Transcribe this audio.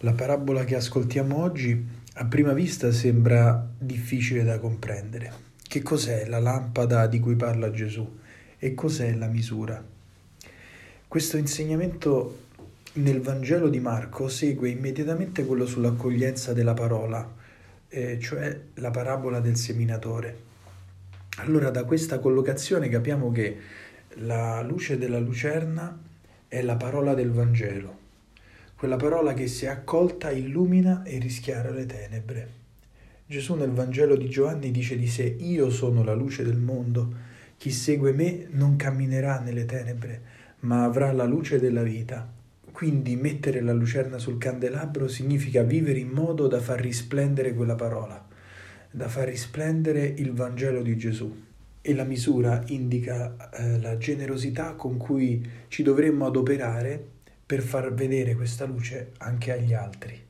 La parabola che ascoltiamo oggi a prima vista sembra difficile da comprendere. Che cos'è la lampada di cui parla Gesù e cos'è la misura? Questo insegnamento nel Vangelo di Marco segue immediatamente quello sull'accoglienza della parola, eh, cioè la parabola del seminatore. Allora da questa collocazione capiamo che la luce della lucerna è la parola del Vangelo quella parola che se accolta illumina e rischiara le tenebre. Gesù nel Vangelo di Giovanni dice di sé, io sono la luce del mondo, chi segue me non camminerà nelle tenebre, ma avrà la luce della vita. Quindi mettere la lucerna sul candelabro significa vivere in modo da far risplendere quella parola, da far risplendere il Vangelo di Gesù. E la misura indica eh, la generosità con cui ci dovremmo adoperare per far vedere questa luce anche agli altri.